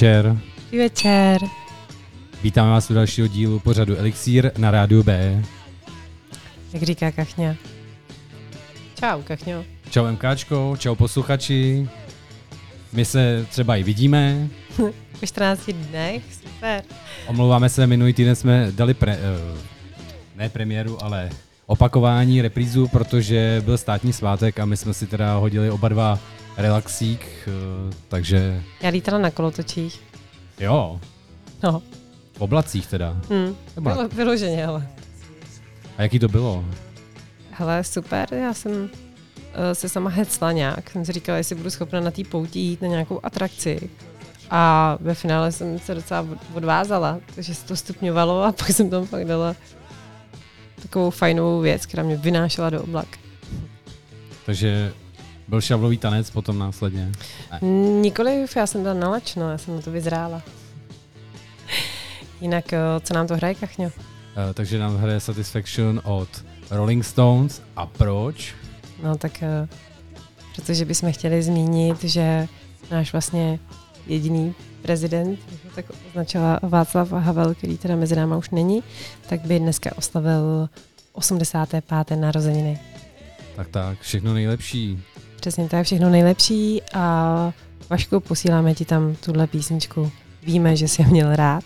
Dobrý večer. Dobrý večer. Vítáme vás u dalšího dílu pořadu Elixír na rádiu B. Jak říká Kachňa. Čau, Kachňo. Čau MKčko, čau posluchači. My se třeba i vidíme. Po 14 dnech, super. Omlouváme se, minulý týden jsme dali pre, uh, ne premiéru, ale opakování, reprízu, protože byl státní svátek a my jsme si teda hodili oba dva relaxík, uh, takže... Já lítala na kolotočích. Jo. No. V oblacích teda. Hmm. Bylo, vyloženě, ale. A jaký to bylo? Hele, super, já jsem uh, se sama hecla nějak. Jsem si říkala, jestli budu schopna na té pouti jít na nějakou atrakci. A ve finále jsem se docela odvázala, takže se to stupňovalo a pak jsem tam fakt dala takovou fajnou věc, která mě vynášela do oblak. Takže byl šavlový tanec potom následně? Ne. Nikoliv, já jsem byla nalačno, já jsem na to vyzrála. Jinak, eh, co nám to hraje, Kachňo? Uh, takže nám hraje Satisfaction od Rolling Stones. A proč? No tak, uh, protože bychom chtěli zmínit, že náš vlastně jediný prezident, tak označila Václav Havel, který teda mezi náma už není, tak by dneska oslavil 85. narozeniny. Tak tak, všechno nejlepší. Přesně tak, všechno nejlepší a Vašku, posíláme ti tam tuhle písničku. Víme, že jsi je měl rád.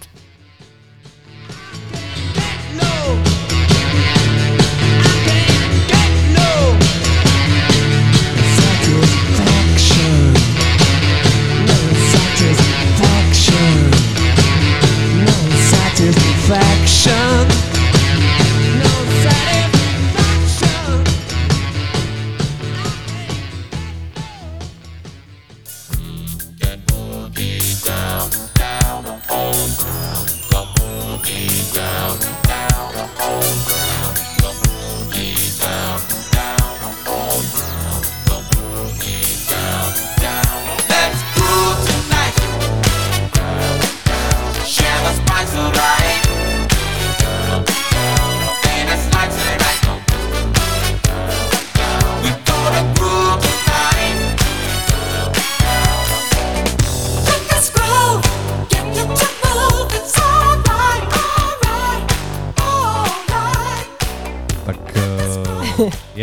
keep down keep down home.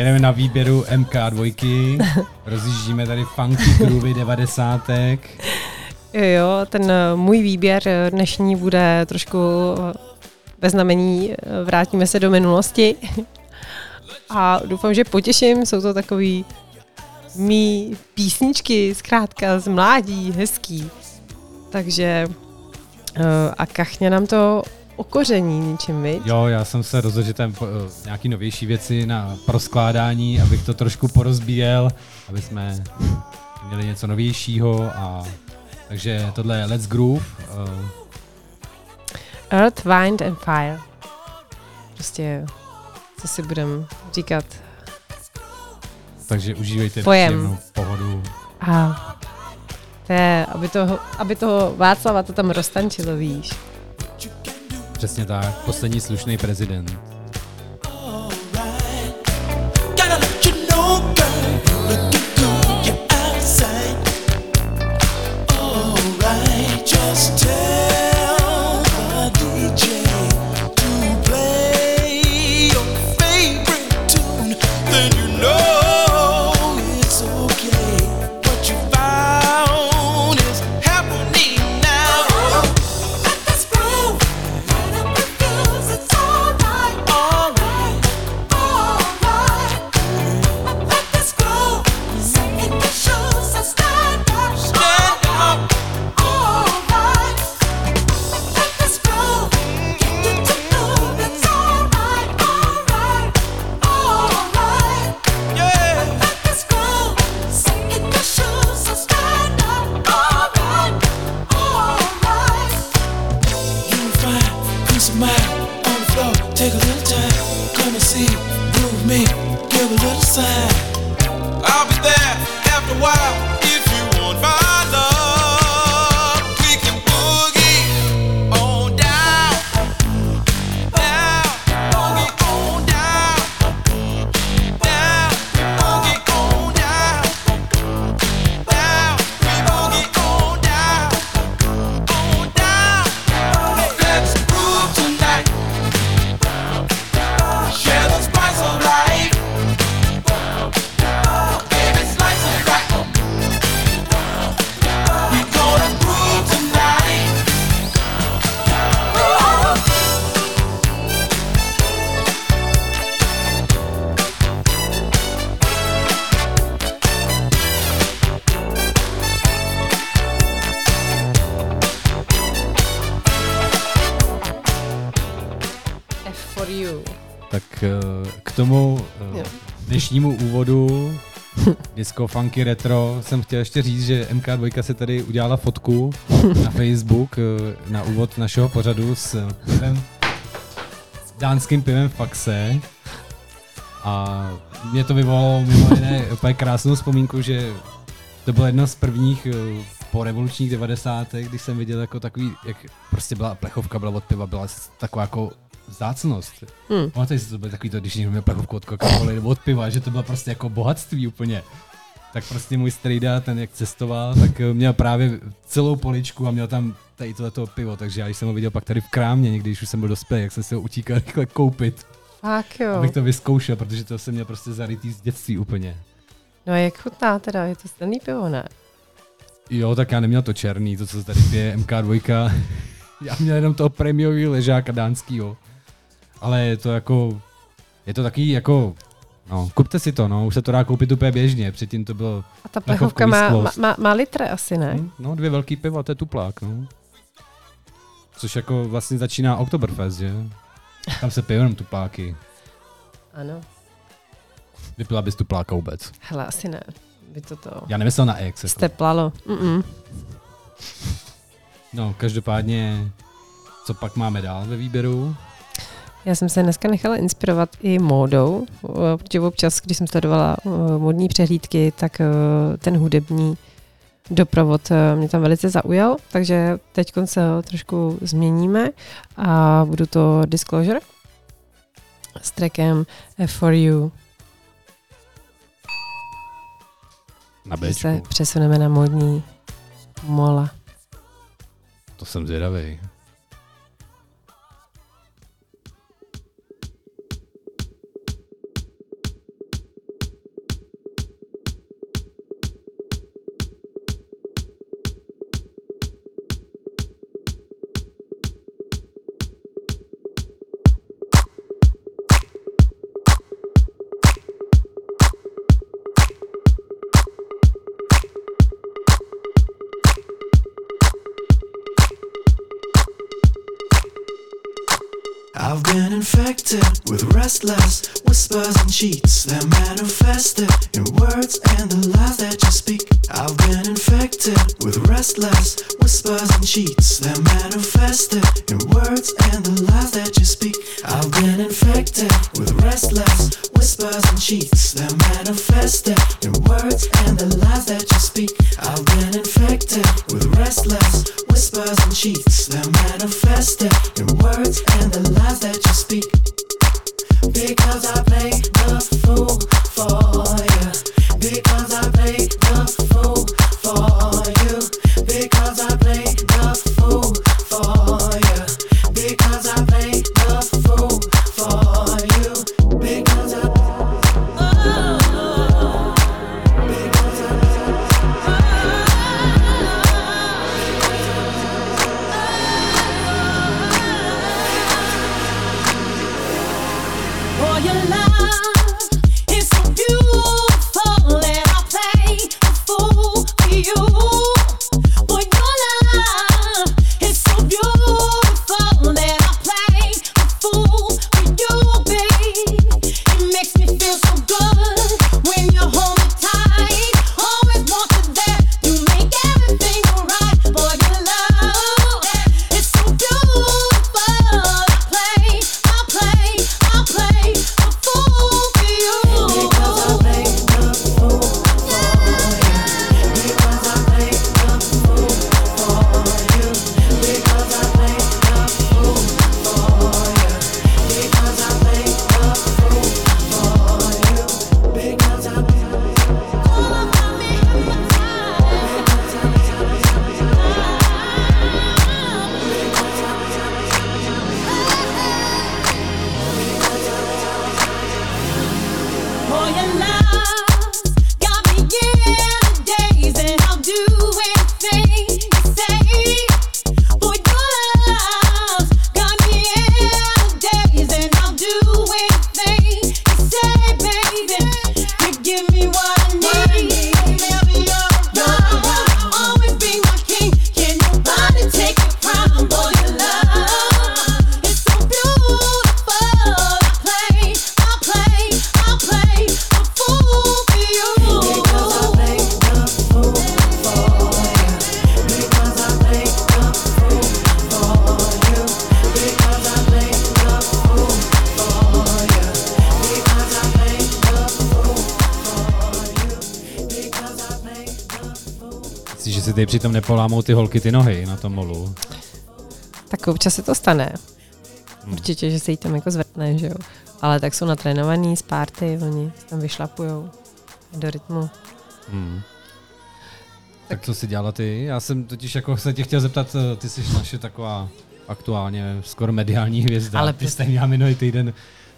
Jedeme na výběru MK2, rozjíždíme tady funky groovy devadesátek. Jo, jo, ten eh, můj výběr eh, dnešní bude trošku eh, ve znamení vrátíme se do minulosti. A doufám, že potěším, jsou to takový mý písničky, zkrátka z mládí, hezký. Takže a Kachně nám to okoření ničím, viď? Jo, já jsem se rozhodl, že tam uh, nějaký novější věci na proskládání, abych to trošku porozbíjel, aby jsme měli něco novějšího a takže tohle je Let's Groove. Uh. Earth, Wind and Fire. Prostě, co si budem říkat. Takže užívejte Pojem. pohodu. A to je, aby toho, aby toho Václava to tam roztančilo, víš. Přesně tak, poslední slušný prezident. Disco, funky, retro jsem chtěl ještě říct, že MK2 se tady udělala fotku na Facebook uh, na úvod našeho pořadu s pivem, s dánským pivem Faxe. A mě to vyvolalo mimo jiné úplně krásnou vzpomínku, že to bylo jedno z prvních po revolučních 90. když jsem viděl jako takový, jak prostě byla plechovka, byla od piva, byla taková jako vzácnost. Hmm. Pamatuješ si to bylo takový to, když někdo měl plechovku od coca od piva, že to bylo prostě jako bohatství úplně. Tak prostě můj strejda, ten jak cestoval, tak měl právě celou poličku a měl tam tady tohleto pivo, takže já když jsem ho viděl pak tady v krámě někdy, když už jsem byl dospělý, jak jsem si ho utíkal rychle koupit. Tak jo. Abych to vyzkoušel, protože to jsem měl prostě zarytý z dětství úplně. No a jak chutná teda, je to stejný pivo, ne? Jo, tak já neměl to černý, to, co tady pije MK2. já měl jenom toho prémiový ležáka dánskýho. Ale je to jako, je to taky jako, no, kupte si to, no, už se to dá koupit úplně běžně, předtím to bylo A ta plechovka má, má, má, má litry asi, ne? No, no, dvě velký piva, to je tuplák, no. Což jako vlastně začíná Oktoberfest, že? Tam se pije jenom tupláky. Ano. Vypila bys tupláka vůbec? Hele, asi ne by to to... Já nemyslel na ex. Jako. Steplalo. Mm-mm. No, každopádně, co pak máme dál ve výběru? Já jsem se dneska nechala inspirovat i módou, protože občas, když jsem sledovala eh, modní přehlídky, tak eh, ten hudební doprovod eh, mě tam velice zaujal, takže teď se ho trošku změníme a budu to Disclosure s trackem For You Na Bčku. se přesuneme na modní mola. To jsem zvědavý. With restless whispers and cheats that manifested in words and the lies that you speak. I've been infected with restless whispers and cheats that manifested in words and the lies that you speak. I've been infected with restless whispers and cheats that manifested nepolámou ty holky ty nohy na tom molu. Tak občas se to stane. Hmm. Určitě, že se jí tam jako zvrtne, že jo. Ale tak jsou natrénovaný z párty, oni tam vyšlapujou do rytmu. Hmm. Tak, tak co si dělala ty? Já jsem totiž jako se tě chtěl zeptat, eh, ty jsi naše taková aktuálně skoro mediální hvězda. Ale ty jste měla minulý týden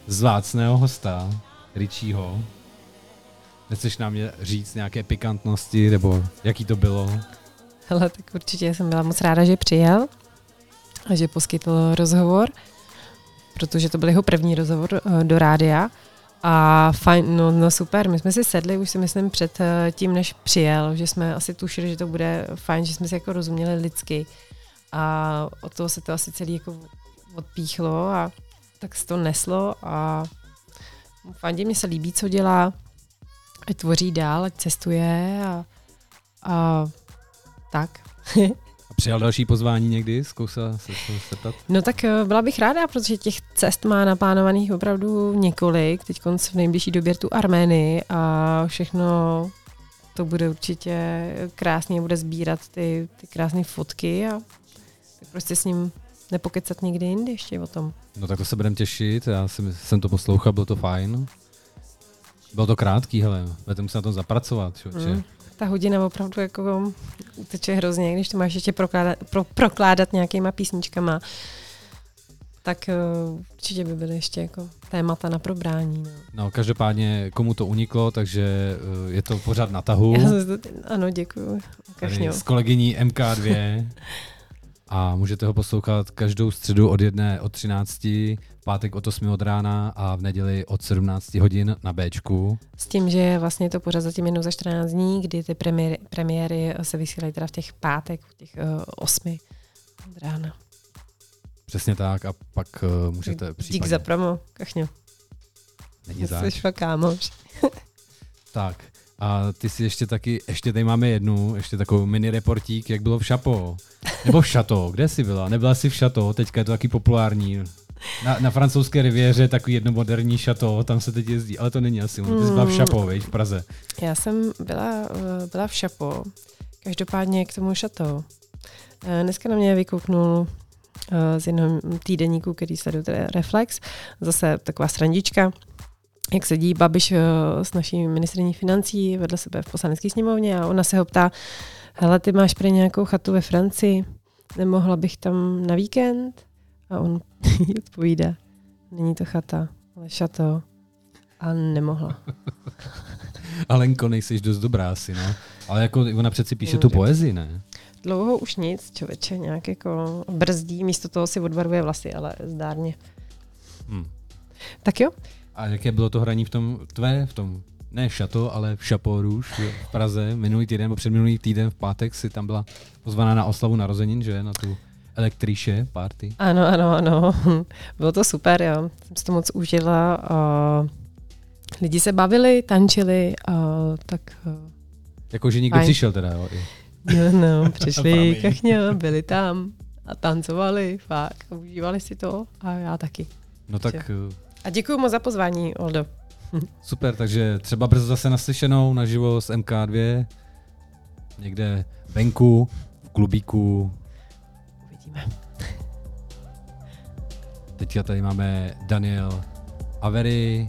zvácného hosta, Richieho. Nechceš nám říct nějaké pikantnosti, nebo jaký to bylo? Hele, tak určitě jsem byla moc ráda, že přijel a že poskytl rozhovor, protože to byl jeho první rozhovor uh, do rádia. A fajn, no, no super, my jsme si sedli, už si myslím před uh, tím, než přijel, že jsme asi tušili, že to bude fajn, že jsme si jako rozuměli lidsky. A od toho se to asi celý jako odpíchlo a tak se to neslo a fandě mě se líbí, co dělá, ať tvoří dál, ať cestuje a, a tak. a přijal další pozvání někdy? Zkoušela se to zeptat? No tak eh, byla bych ráda, protože těch cest má naplánovaných opravdu několik. Teď v nejbližší době tu Arménii a všechno to bude určitě krásně, bude sbírat ty, ty krásné fotky a tak prostě s ním nepokecat někdy jindy ještě o tom. No tak to se budeme těšit, já jsem, jsem to poslouchal, bylo to fajn. Bylo to krátký, hele, budete muset na to zapracovat. Mm. Ta hodina opravdu jako uteče hrozně, když to máš ještě prokládat, pro, prokládat nějakýma písničkama, tak uh, určitě by byly ještě jako témata na probrání. No. no, každopádně komu to uniklo, takže uh, je to pořád na tahu. Já ano, děkuji. S kolegyní MK2 a můžete ho poslouchat každou středu od jedné od 13, pátek od 8 od rána a v neděli od 17 hodin na Bčku. S tím, že vlastně to pořád zatím jednou za 14 dní, kdy ty premiéry, premiéry se vysílají teda v těch pátek, v těch uh, eh, 8 od rána. Přesně tak a pak uh, můžete Dík případně... Dík za promo, kachňo. Není zač. Jsi kámoš. tak, a ty si ještě taky, ještě tady máme jednu, ještě takovou mini reportík, jak bylo v Šapo. Nebo v Šato, kde jsi byla? Nebyla jsi v Šato, teďka je to taky populární. Na, na francouzské rivěře takový jedno moderní šato, tam se teď jezdí, ale to není asi. Ty jsi byla v Šapo, mm. v Praze. Já jsem byla, eh, byla v Šapo, každopádně k tomu šato. Eh, dneska na mě vykouknul eh, z jednoho týdeníku, který sleduje Reflex, zase taková srandička, jak sedí Babiš s naší ministrní financí vedle sebe v poslanecké sněmovně a ona se ho ptá, hele, ty máš pro nějakou chatu ve Francii, nemohla bych tam na víkend? A on odpovídá, není to chata, ale šato. A nemohla. Alenko, nejsiš dost dobrá asi, ne? Ale jako ona přeci píše tu poezii, ne? Dlouho už nic, člověče, nějak jako brzdí, místo toho si odbarvuje vlasy, ale zdárně. Hmm. Tak jo, a jaké bylo to hraní v tom tvé, v tom ne šato, ale v Šaporuš v Praze minulý týden, nebo předminulý týden v pátek si tam byla pozvaná na oslavu narozenin, že? Na tu elektríše party. Ano, ano, ano. Bylo to super, jo. Jsem si to moc užila. A lidi se bavili, tančili, a tak... Jako, že někdo fajn. přišel teda, jo? No, no, přišli kachňa, byli tam a tancovali, fakt, a užívali si to a já taky. No tak a děkuji moc za pozvání, Oldo. Super, takže třeba brzo zase naslyšenou naživo s MK2, někde venku, v klubíku. Teďka tady máme Daniel Avery,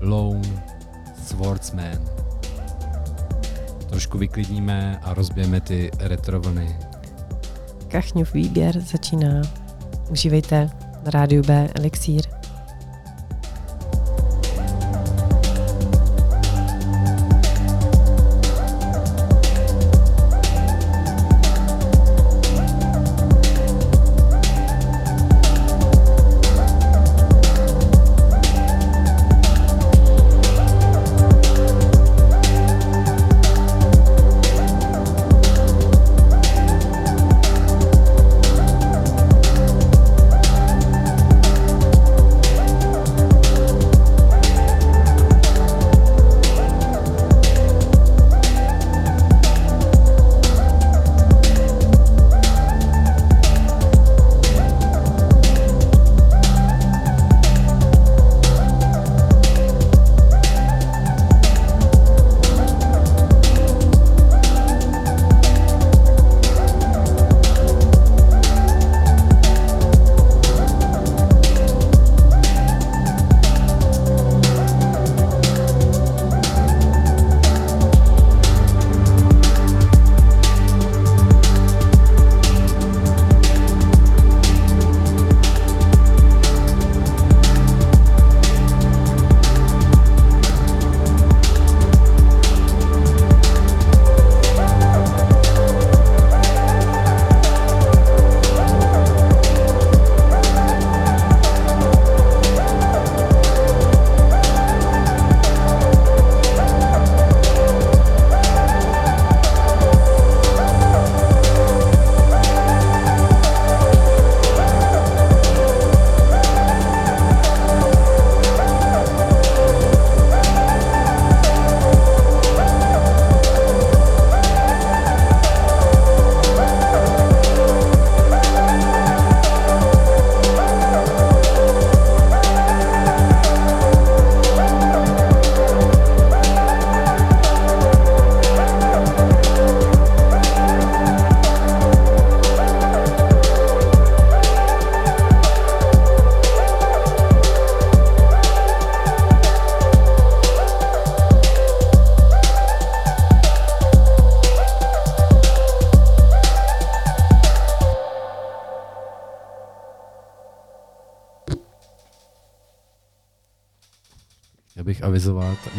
Lone Swordsman. Trošku vyklidníme a rozbijeme ty retrovlny. Kachňův výběr začíná. Užívejte na rádiu B Elixír.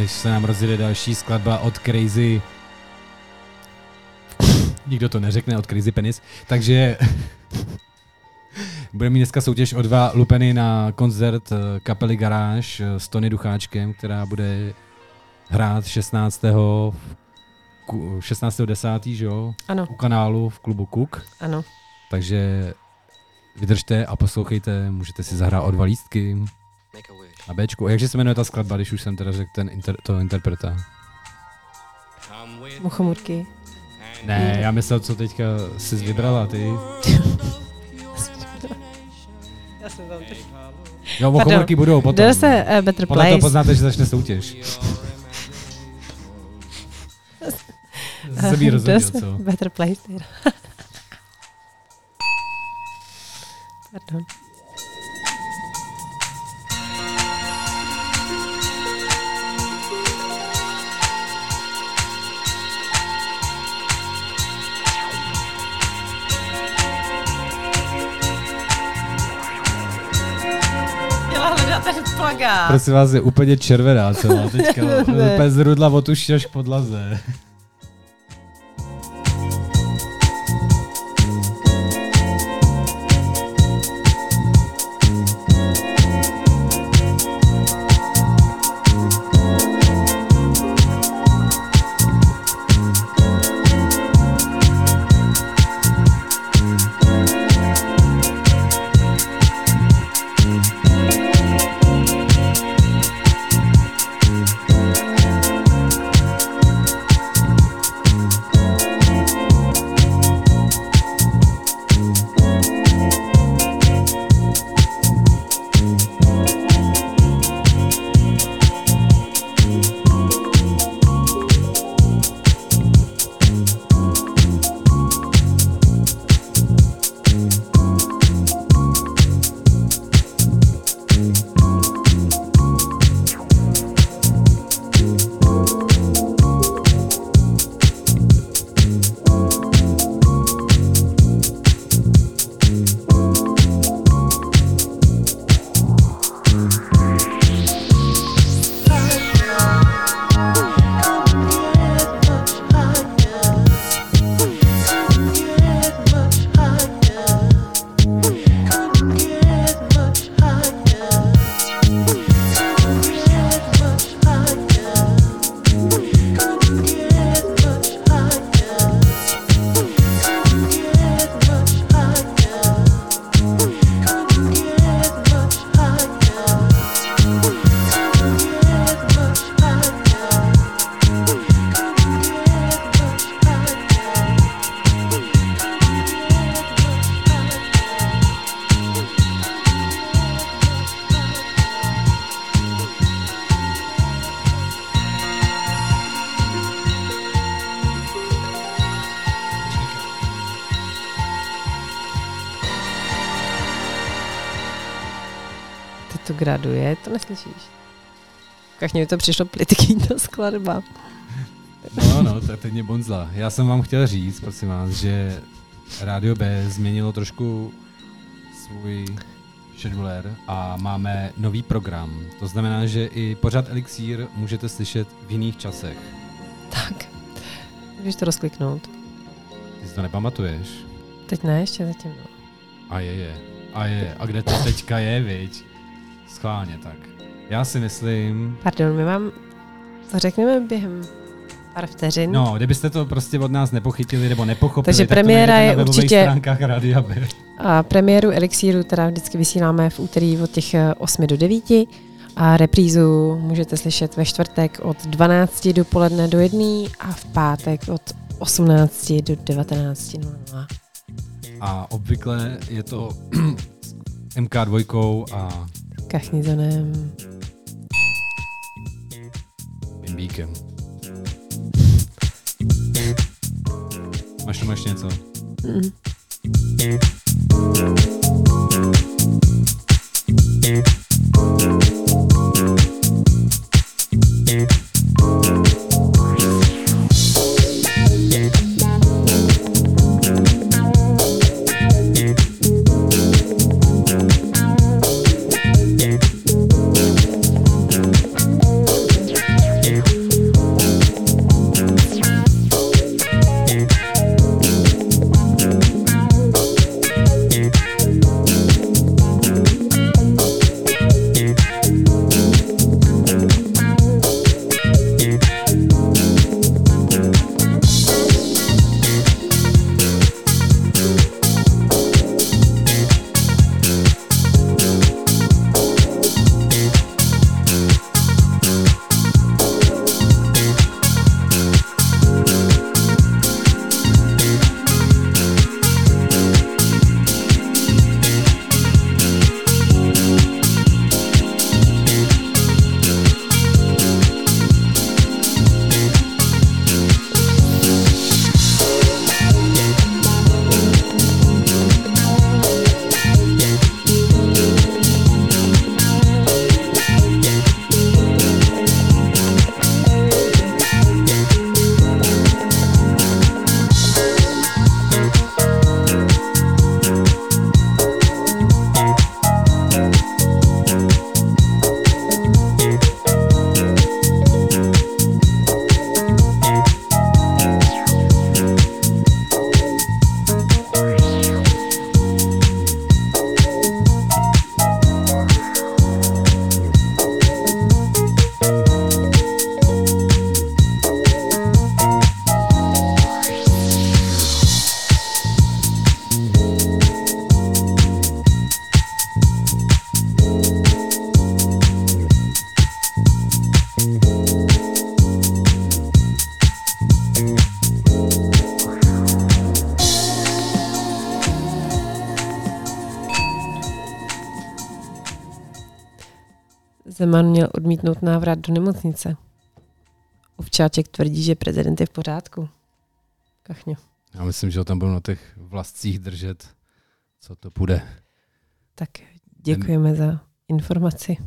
Než se nám rozjede další skladba od Crazy Nikdo to neřekne od Crazy Penis. Takže budeme mít dneska soutěž o dva lupeny na koncert eh, kapely Garáž eh, s Tony Ducháčkem, která bude hrát 16. 16. 10. Že jo? Ano. U kanálu v klubu Cook. Ano. Takže vydržte a poslouchejte, můžete si zahrát o dva lístky na Bčku. A jakže se jmenuje ta skladba, když už jsem teda řekl ten inter, to interpreta? Muchomurky. Ne, já myslel, co teďka jsi vybrala, ty. Já jsem tam teď. Jo, muchomurky budou potom. Jde se uh, Better Podle toho Place. poznáte, že začne soutěž. Jsem jí rozuměl, Jde se co? Better Place. Pardon. Plagát. Prosím vás, je úplně červená celá teďka. Ne. úplně zrudla od uší až k podlaze. Graduje, to neslyšíš. Jak mě to přišlo plitký ta skladba. No, no, to teď mě bonzla. Já jsem vám chtěl říct, prosím vás, že Radio B změnilo trošku svůj scheduler a máme nový program. To znamená, že i pořád Elixír můžete slyšet v jiných časech. Tak, můžeš to rozkliknout. Ty si to nepamatuješ? Teď ne, ještě zatím no. A je, je. A je. A kde to teďka je, viď? Schválně tak. Já si myslím... Pardon, my vám to řekneme během pár vteřin. No, kdybyste to prostě od nás nepochytili nebo nepochopili, Takže tak to premiéra najdete je na určitě- stránkách Radia B. A premiéru Elixíru teda vždycky vysíláme v úterý od těch eh, 8 do 9 a reprízu můžete slyšet ve čtvrtek od 12 do poledne do 1 a v pátek od 18 do 19.00. A obvykle je to s MK2 a Kach niet aan hem. Bin Bieke. Machst du mal schnell so? Mhm. Mm Zeman měl odmítnout návrat do nemocnice. Ovčáček tvrdí, že prezident je v pořádku. Kachně. Já myslím, že ho tam budou na těch vlastcích držet, co to půjde. Tak děkujeme za informaci.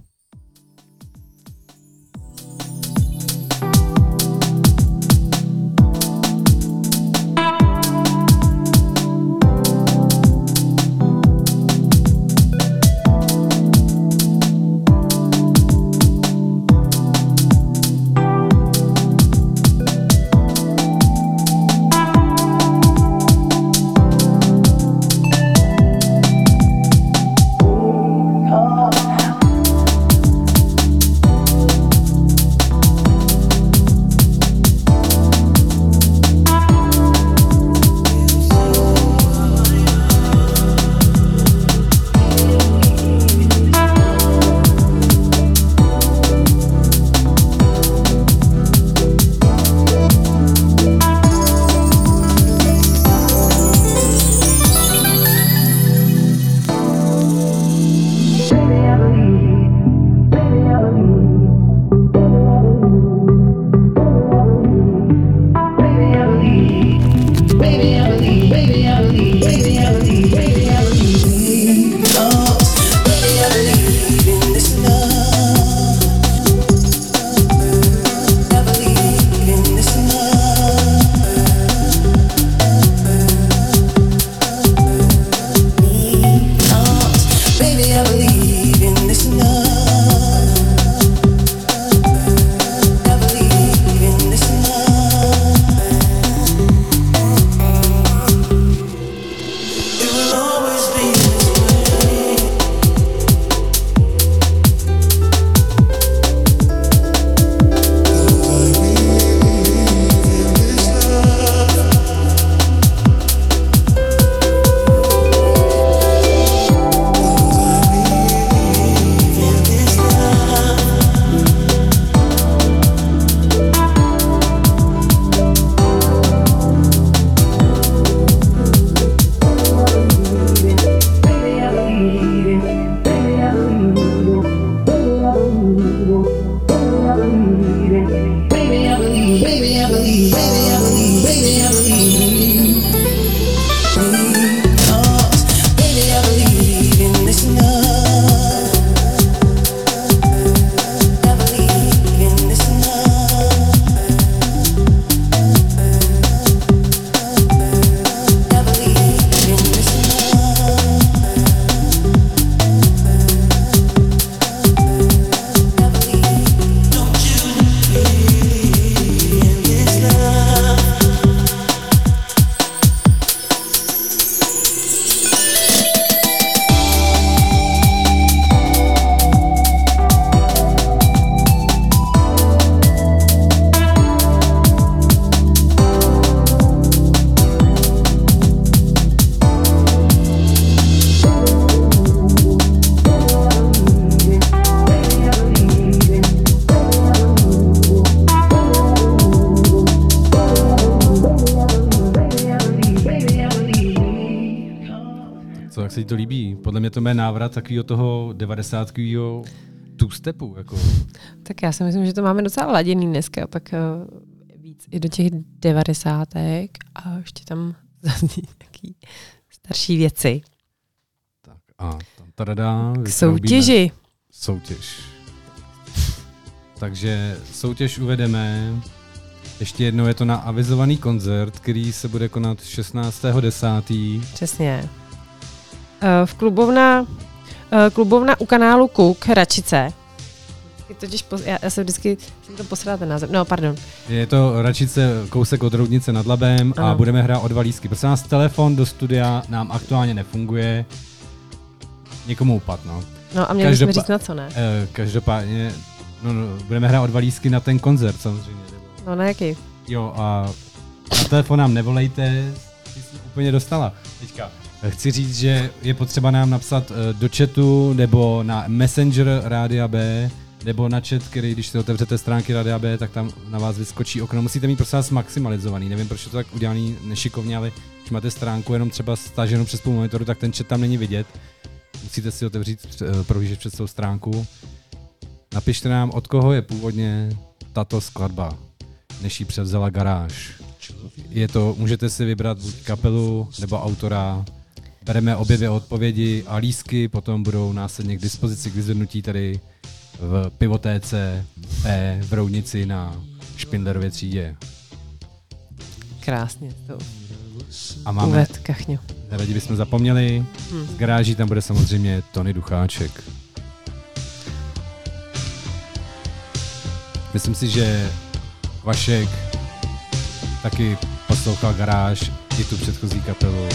Mé návrat takového toho 90 two-stepu. Jako. Tak já si myslím, že to máme docela laděný dneska, tak uh, víc i do těch devadesátek a ještě tam zazní nějaký starší věci. Tak a tam tadadá, K soutěži. Soutěž. Takže soutěž uvedeme. Ještě jednou je to na avizovaný koncert, který se bude konat 16.10. Přesně. Eh, v klubovna, eh, klubovna u kanálu Kuk, Račice. Totiž pos, já, já se vždycky jsem to posrala ten název. No, pardon. Je to Račice, kousek od Roudnice nad Labem a budeme hrát o dva lísky. Prosím vás, telefon do studia nám aktuálně nefunguje. Někomu upad, no. No a měli Každopá- jsme říct na co, ne? Eh, každopádně, no, no, budeme hrát o dva lísky na ten koncert samozřejmě. No na jaký? Jo a na telefon nám nevolejte, ty jsi úplně dostala teďka. Chci říct, že je potřeba nám napsat eh, do chatu nebo na Messenger Rádia B, nebo na chat, který když si otevřete stránky Rádia B, tak tam na vás vyskočí okno. Musíte mít prostě vás maximalizovaný. Nevím, proč je to tak udělaný nešikovně, ale když máte stránku jenom třeba staženou přes půl monitoru, tak ten chat tam není vidět. Musíte si otevřít, eh, prohlížet přes celou stránku. napište nám, od koho je původně tato skladba, než ji převzala garáž. Je to, můžete si vybrat buď kapelu nebo autora. Bereme obě dvě odpovědi a lísky potom budou následně k dispozici k vyzvednutí tady v pivotéce P v Roudnici na Špindlerově třídě. Krásně to A máme, uved, kachňo. rádi bychom zapomněli, Hm. z garáží tam bude samozřejmě Tony Ducháček. Myslím si, že Vašek taky poslouchal garáž i tu předchozí kapelu.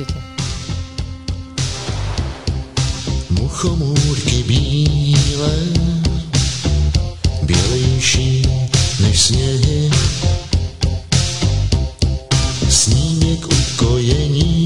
Určitě. Muchomůrky bílé, bělejší než sněhy. Snímek ukojení,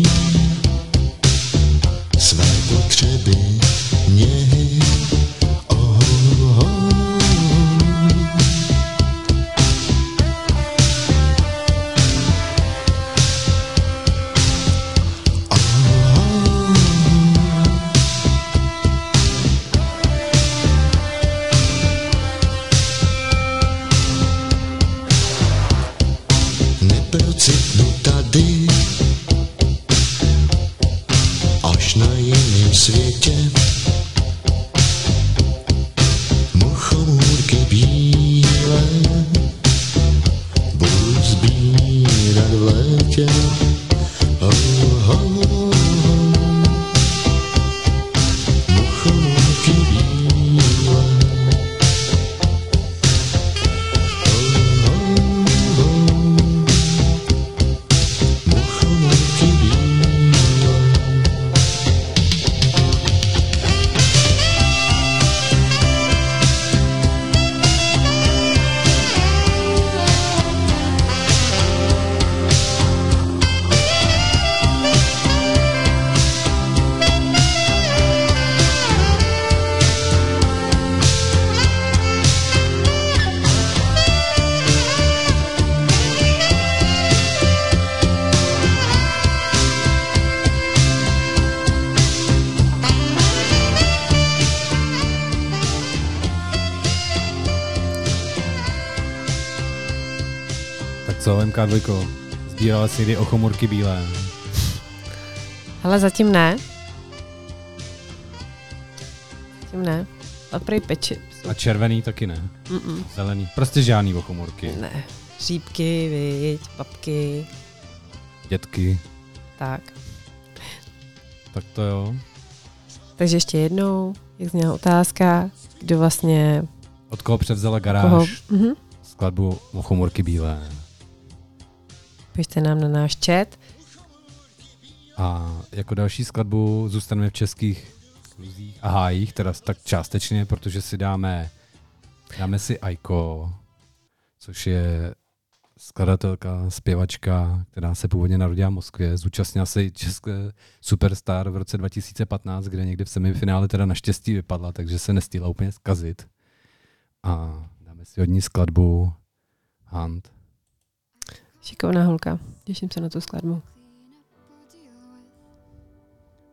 co, MK2, sbírala si kdy ochomurky bílé. Ale zatím ne. Zatím ne. A prej peči. A červený taky ne. Mm-mm. Zelený. Prostě žádný ochomurky. Ne. Řípky, viď, babky, Dětky. tak. Tak to jo. Takže ještě jednou, jak zněla otázka, kdo vlastně Od koho převzala garáž koho... Mhm. skladbu ochomurky bílé. Pište nám na náš chat. A jako další skladbu zůstaneme v českých luzích a hájích, teda tak částečně, protože si dáme, dáme si Aiko, což je skladatelka, zpěvačka, která se původně narodila v Moskvě, zúčastnila se České Superstar v roce 2015, kde někdy v semifinále teda naštěstí vypadla, takže se nestihla úplně zkazit. A dáme si od ní skladbu Hunt. Šikovná holka. Těším se na tu skladbu.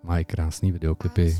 Mají krásný videoklipy.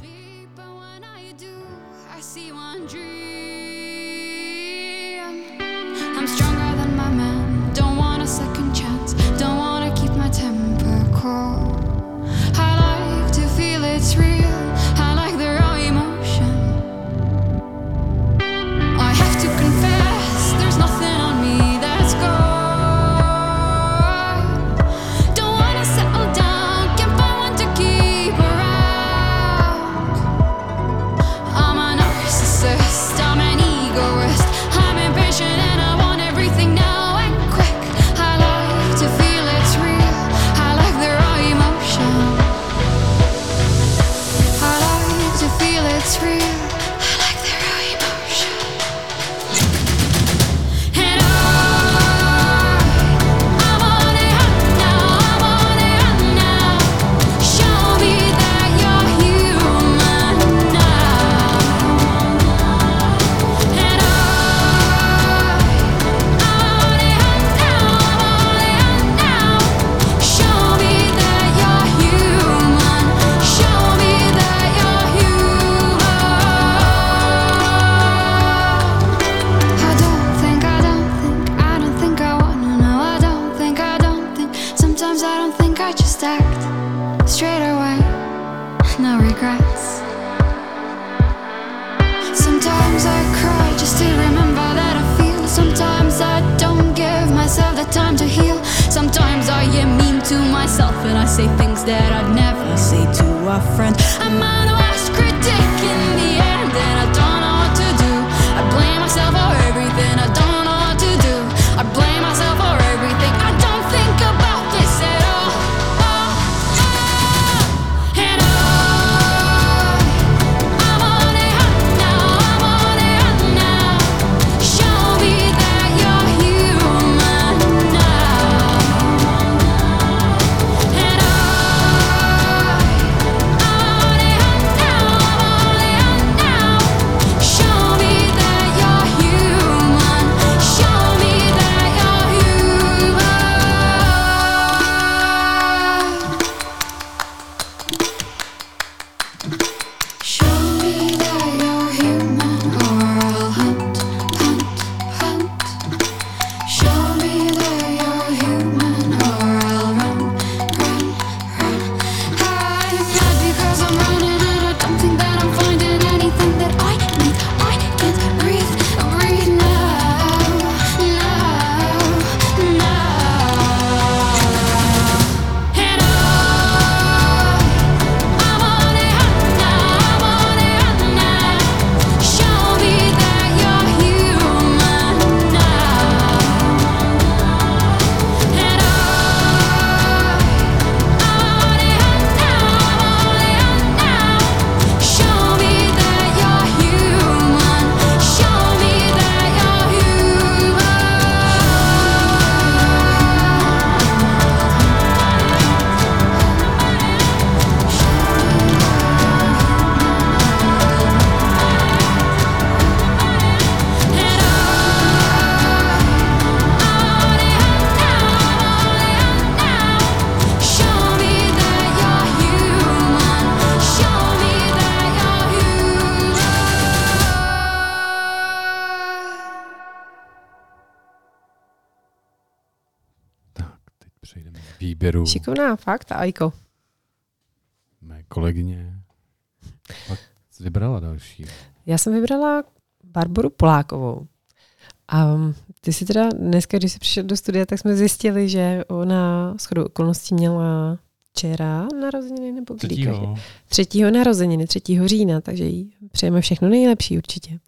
Šikovná, fakt, Aiko. mé kolegyně. Pak vybrala další. Já jsem vybrala Barboru Polákovou. A ty si teda dneska, když jsi přišel do studia, tak jsme zjistili, že ona shodou okolností měla včera narozeniny nebo kdy? Třetího. Třetího narozeniny, 3. října, takže jí přejeme všechno nejlepší určitě.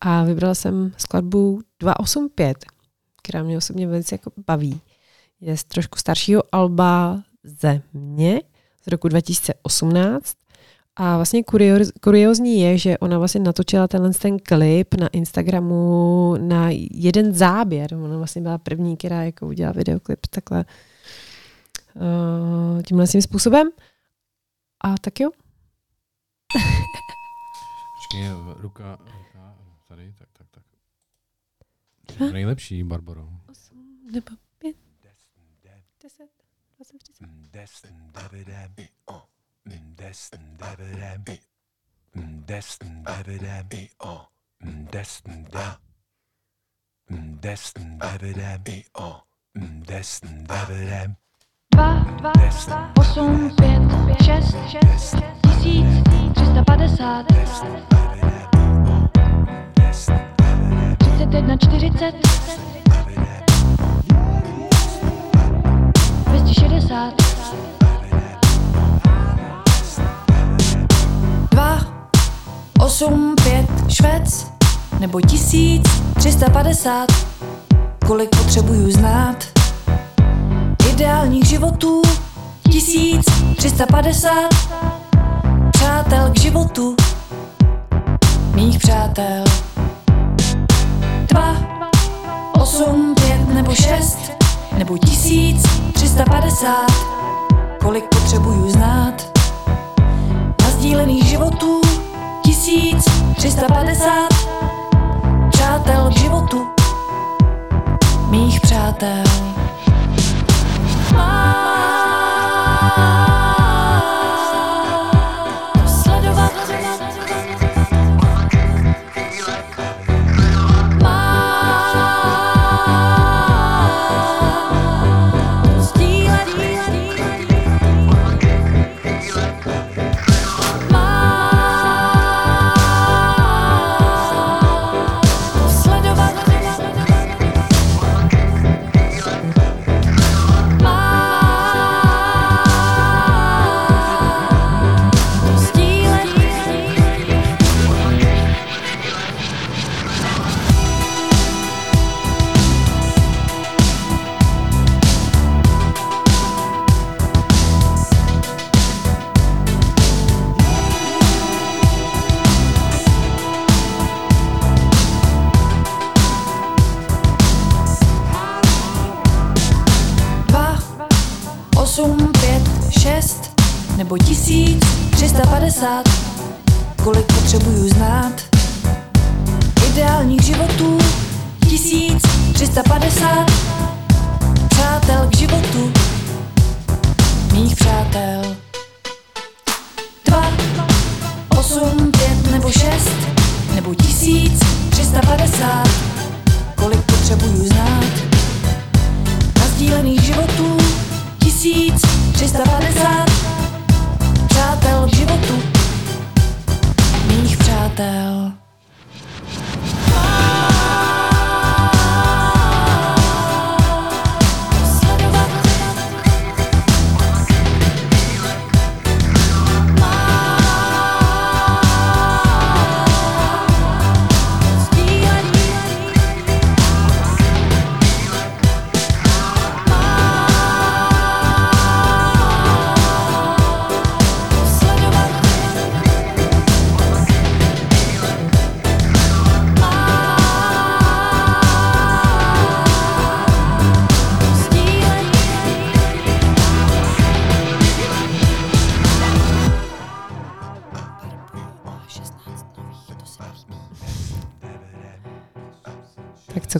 A vybrala jsem skladbu 285, která mě osobně velice jako baví. Je z trošku staršího alba Země z roku 2018 a vlastně kurioz, kuriozní je, že ona vlastně natočila tenhle ten klip na Instagramu na jeden záběr. Ona vlastně byla první, která jako udělala videoklip takhle uh, tímhle tím způsobem. A tak jo. Počkej, ruka, ruka, tady, tak, tak, tak. Nejlepší, Barbaro. Nebo pět, deset, dvacet, třicet. Dva, dva, osm, pět, šest, šest, tisíc, třista padesát, třicet jedna, čtyřicet, dvěstě šedesát, Dva, osm, pět, švec, nebo tisíc, třista padesát, kolik potřebuju znát. Ideálních životů, tisíc, třista padesát, přátel k životu, mých přátel. Dva, osm, pět nebo šest, nebo tisíc, třista padesát, kolik potřebuju znát? Nazdílených životů 1350 přátel k životu mých přátel. Má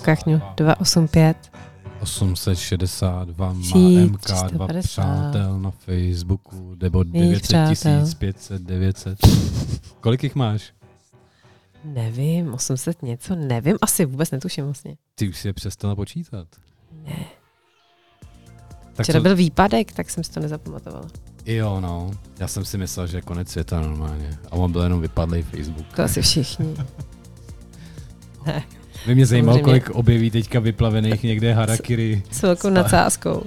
Kachňu? 285. 862 má Tisíc, MK2 350. přátel na Facebooku, nebo Mých 900 přátel. tisíc, 500, 900. Kolik jich máš? Nevím, 800 něco, nevím, asi vůbec netuším vlastně. Ty už si je přestala počítat. Ne. Tak Včera co, byl výpadek, tak jsem si to nezapamatovala. Jo, no. Já jsem si myslel, že je konec světa normálně. A on byl jenom vypadlý Facebook. To asi všichni. By mě zajímalo, kolik objeví teďka vyplavených někde harakiri. s velkou Sta- nadsázkou.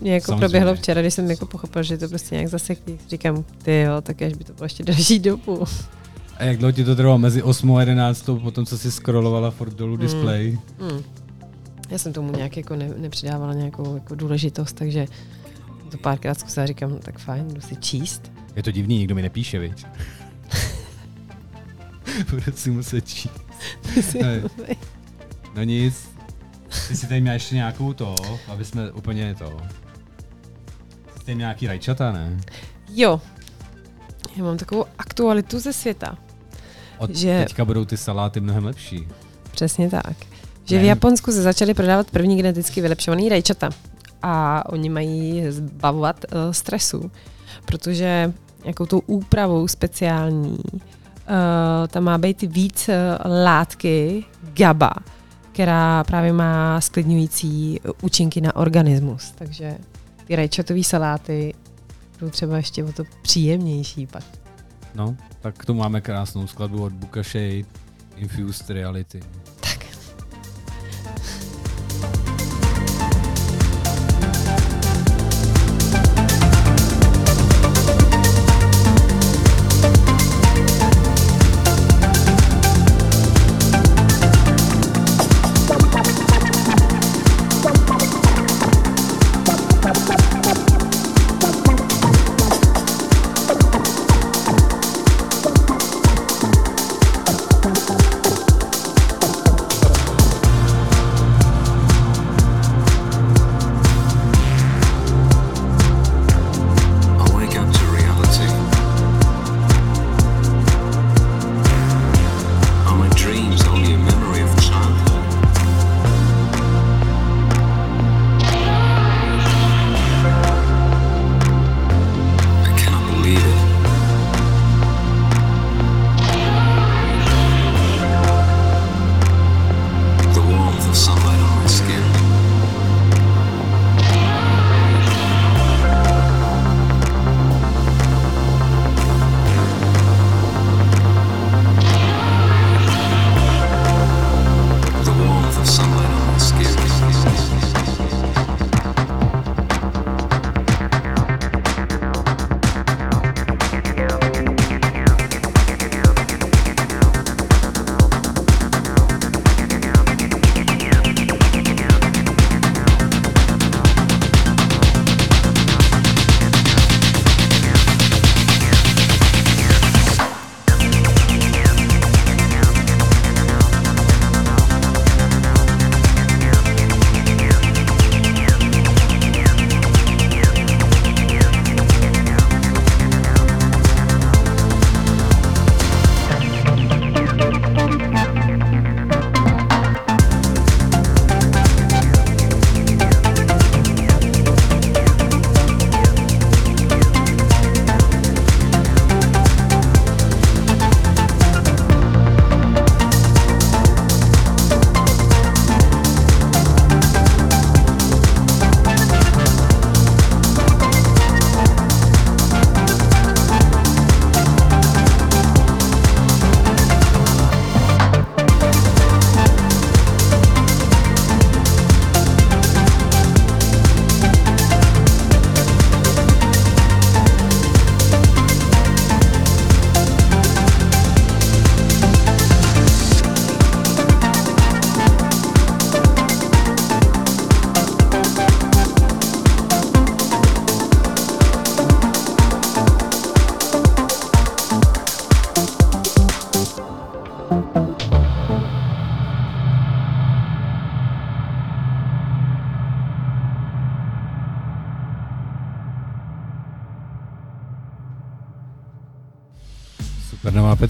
Mě jako Samozřejmě. proběhlo včera, když jsem jako pochopil, že to prostě nějak zaseklý. Říkám, ty jo, tak až by to bylo ještě další dobu. A jak dlouho ti to trvalo? Mezi 8 a 11, potom co si scrollovala furt dolů Hmm. display. Hmm. Já jsem tomu nějak jako ne, nepřidávala nějakou jako důležitost, takže to párkrát zkusila, říkám, tak fajn, jdu si číst. Je to divný, nikdo mi nepíše, viď? Budu si muset číst. No nic. Ty si tady měl ještě nějakou to, aby jsme úplně to... Jsi tady měl nějaký rajčata, ne? jo, já mám takovou aktualitu ze světa. Od Že- teďka budou ty saláty mnohem lepší. Přesně tak. Že Ne. v Japonsku se začaly prodávat první geneticky vylepšovaný rajčata. A oni mají zbavovat uh, stresu, protože nějakou tou úpravou speciální uh, tam má být víc uh, látky GABA, která právě má sklidňující účinky na organismus. Takže ty rajčatové saláty budou třeba ještě o to příjemnější pak. No, tak tomu máme krásnou skladbu od Buka Shade, Infused Reality.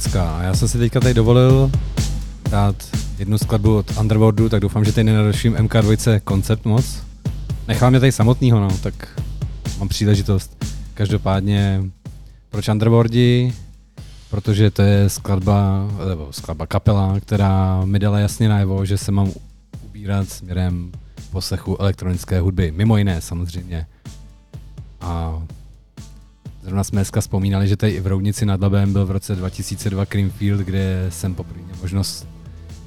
Pecka. A já jsem si teďka tady dovolil dát jednu skladbu od Underworldu, tak doufám, že tady nenaruším MK2 koncept moc. Nechám mě tady samotného, no, tak mám příležitost. Každopádně, proč Underworldi? Protože to je skladba, nebo skladba kapela, která mi dala jasně najevo, že se mám ubírat směrem poslechu elektronické hudby. Mimo jiné samozřejmě. A Zrovna jsme dneska vzpomínali, že tady i v Roudnici nad Labem byl v roce 2002 Creamfield, kde jsem poprvé měl možnost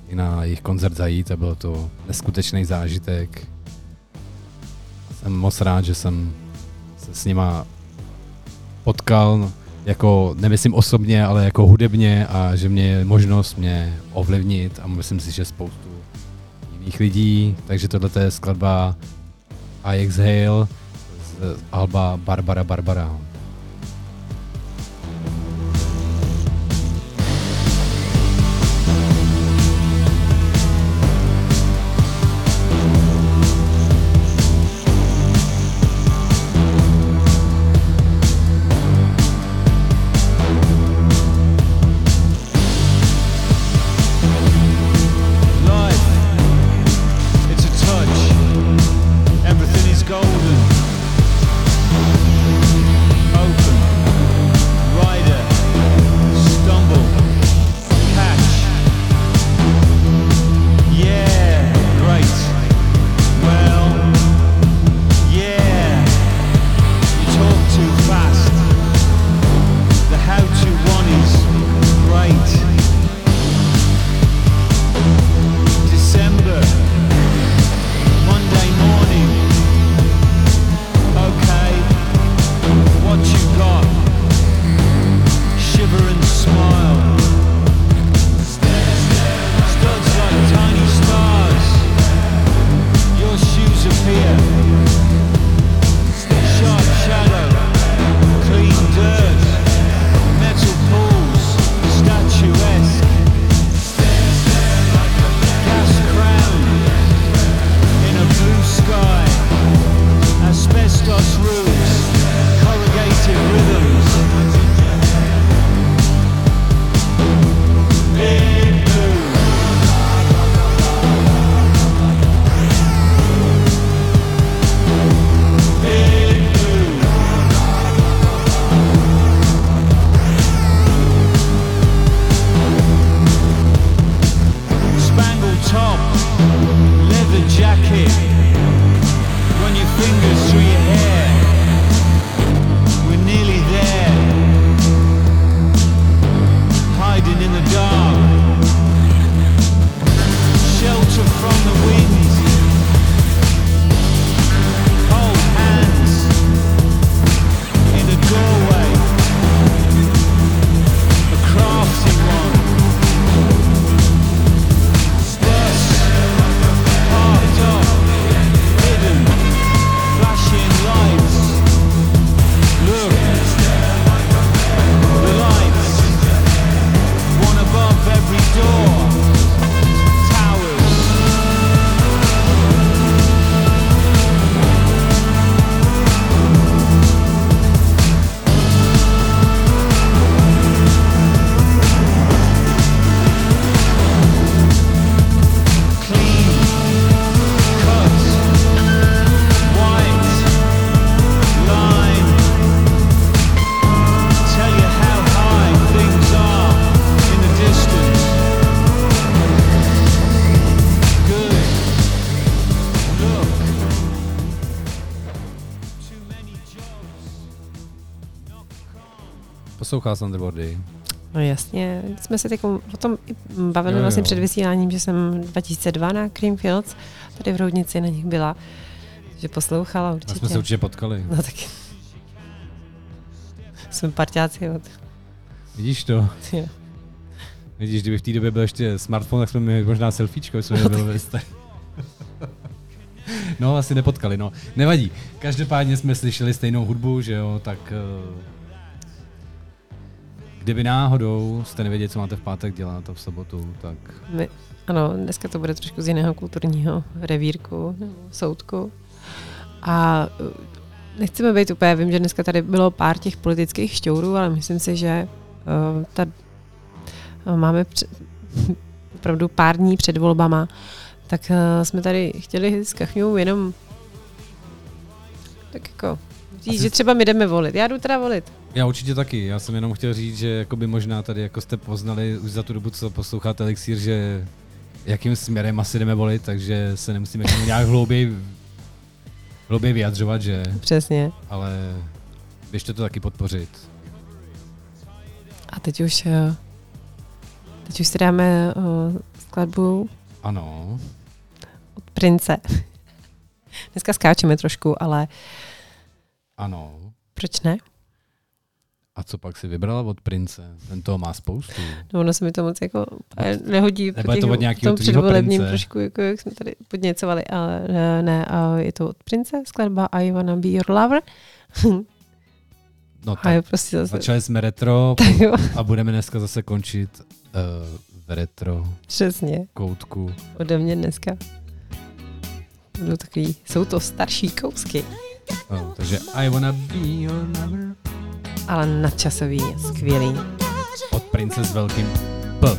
i na jejich koncert zajít a bylo to neskutečný zážitek. Jsem moc rád, že jsem se s nima potkal, jako nemyslím osobně, ale jako hudebně a že mě je možnost mě ovlivnit a myslím si, že spoustu jiných lidí, takže tohle je skladba I Exhale z Alba Barbara Barbara. Jsem Underworldy. No jasně, jsme se teď o tom i bavili Jo, jo. vlastně před vysíláním, že jsem 2002 na Creamfields, tady v Roudnici na nich byla, že poslouchala A určitě. jsme se určitě potkali. No taky. Jsme parťáci od... Vidíš to? Jo. Vidíš, kdyby v té době byl ještě smartphone, tak jsme měli možná selfiečko, jsme no, byli No, asi nepotkali, no. Nevadí. Každopádně jsme slyšeli stejnou hudbu, že jo, tak... eh, Kdyby náhodou jste nevěděli, co máte v pátek dělat a v sobotu, tak My, ano, dneska to bude trošku z jiného kulturního revírku soudku. A uh, nechceme být úplně, vím, že dneska tady bylo pár těch politických šťourů, ale myslím si, že eh, ta, eh, máme před, opravdu pár dní před volbama, tak eh, jsme tady chtěli s Kachňou jenom tak jako Asi- že třeba my jdeme volit. Já jdu teda volit. Já určitě taky. Já jsem jenom chtěl říct, že jakoby možná tady jako jste poznali už za tu dobu, co posloucháte Elixír, že jakým směrem asi jdeme volit, takže se nemusíme nějak hlouběji, hlouběji vyjadřovat, že, Přesně. ale běžte to taky podpořit. A teď už, eh, teď už si dáme eh, skladbu Ano, od Prince. Dneska skáčeme trošku, ale ano. proč ne? A co pak si vybrala od Prince? Ten toho má spoustu. No ono se mi to moc jako eh, nehodí Nebo je to od tom tvýho předvolebním prince? trošku, jako jak jsme tady podněcovali, ale ne, ne a je to od Prince, skladba I wanna be your lover. No A je tak, prostě zase, začali jsme retro tak jo, a budeme dneska zase končit uh, v retro přesně, koutku. ode mě dneska. Budou takový, jsou to starší kousky, Oh, takže I wanna be your lover. ale nadčasový, skvělý. Od Prince s velkým P.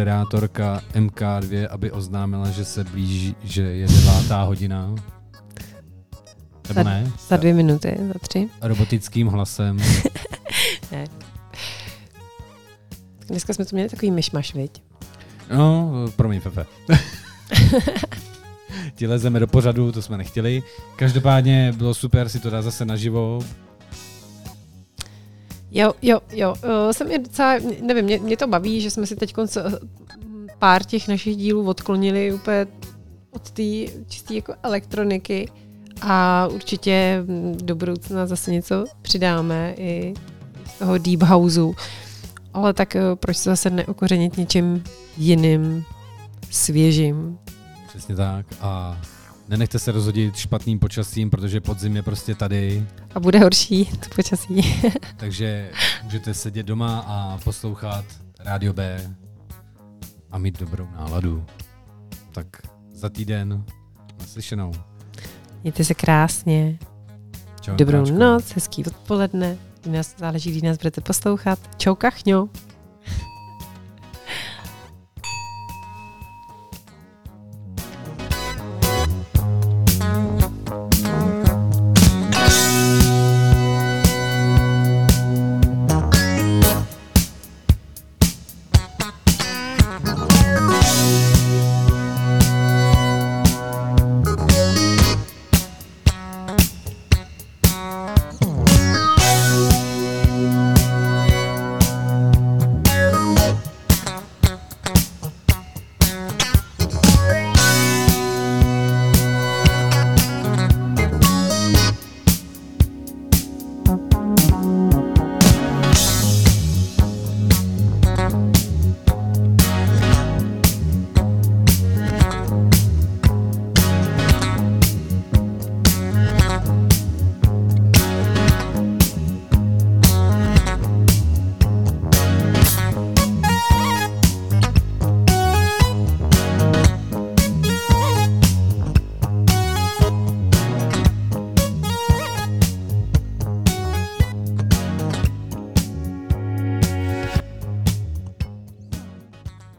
moderátorka MK2, aby oznámila, že se blíží, že je devátá hodina. Nebo Za- ne? Za dvě minuty, za tři. Robotickým hlasem. Dneska jsme tu měli takový myšmaš, viď? No, promiň, Fefe. Ti lezeme do pořadu, to jsme nechtěli. Každopádně bylo super si to dát zase naživo. Jo, jo, jo. Uh, jsem je docela, nevím, mě, mě to baví, že jsme si teď pár těch našich dílů odklonili úplně od té čisté jako elektroniky a určitě do budoucna zase něco přidáme i z toho deep houseu. Ale tak eh, proč se zase neokořenit něčím jiným, svěžím. Přesně tak. A nenechte se rozhodit špatným počasím, protože podzim je prostě tady. A bude horší to počasí. Takže můžete sedět doma a poslouchat Rádio B a mít dobrou náladu. tak za týden naslyšenou. Mějte se krásně. Čau, Dobrou Natálčko. noc, hezký odpoledne. Nás, záleží, kdy nás budete poslouchat. Čau, kachňo.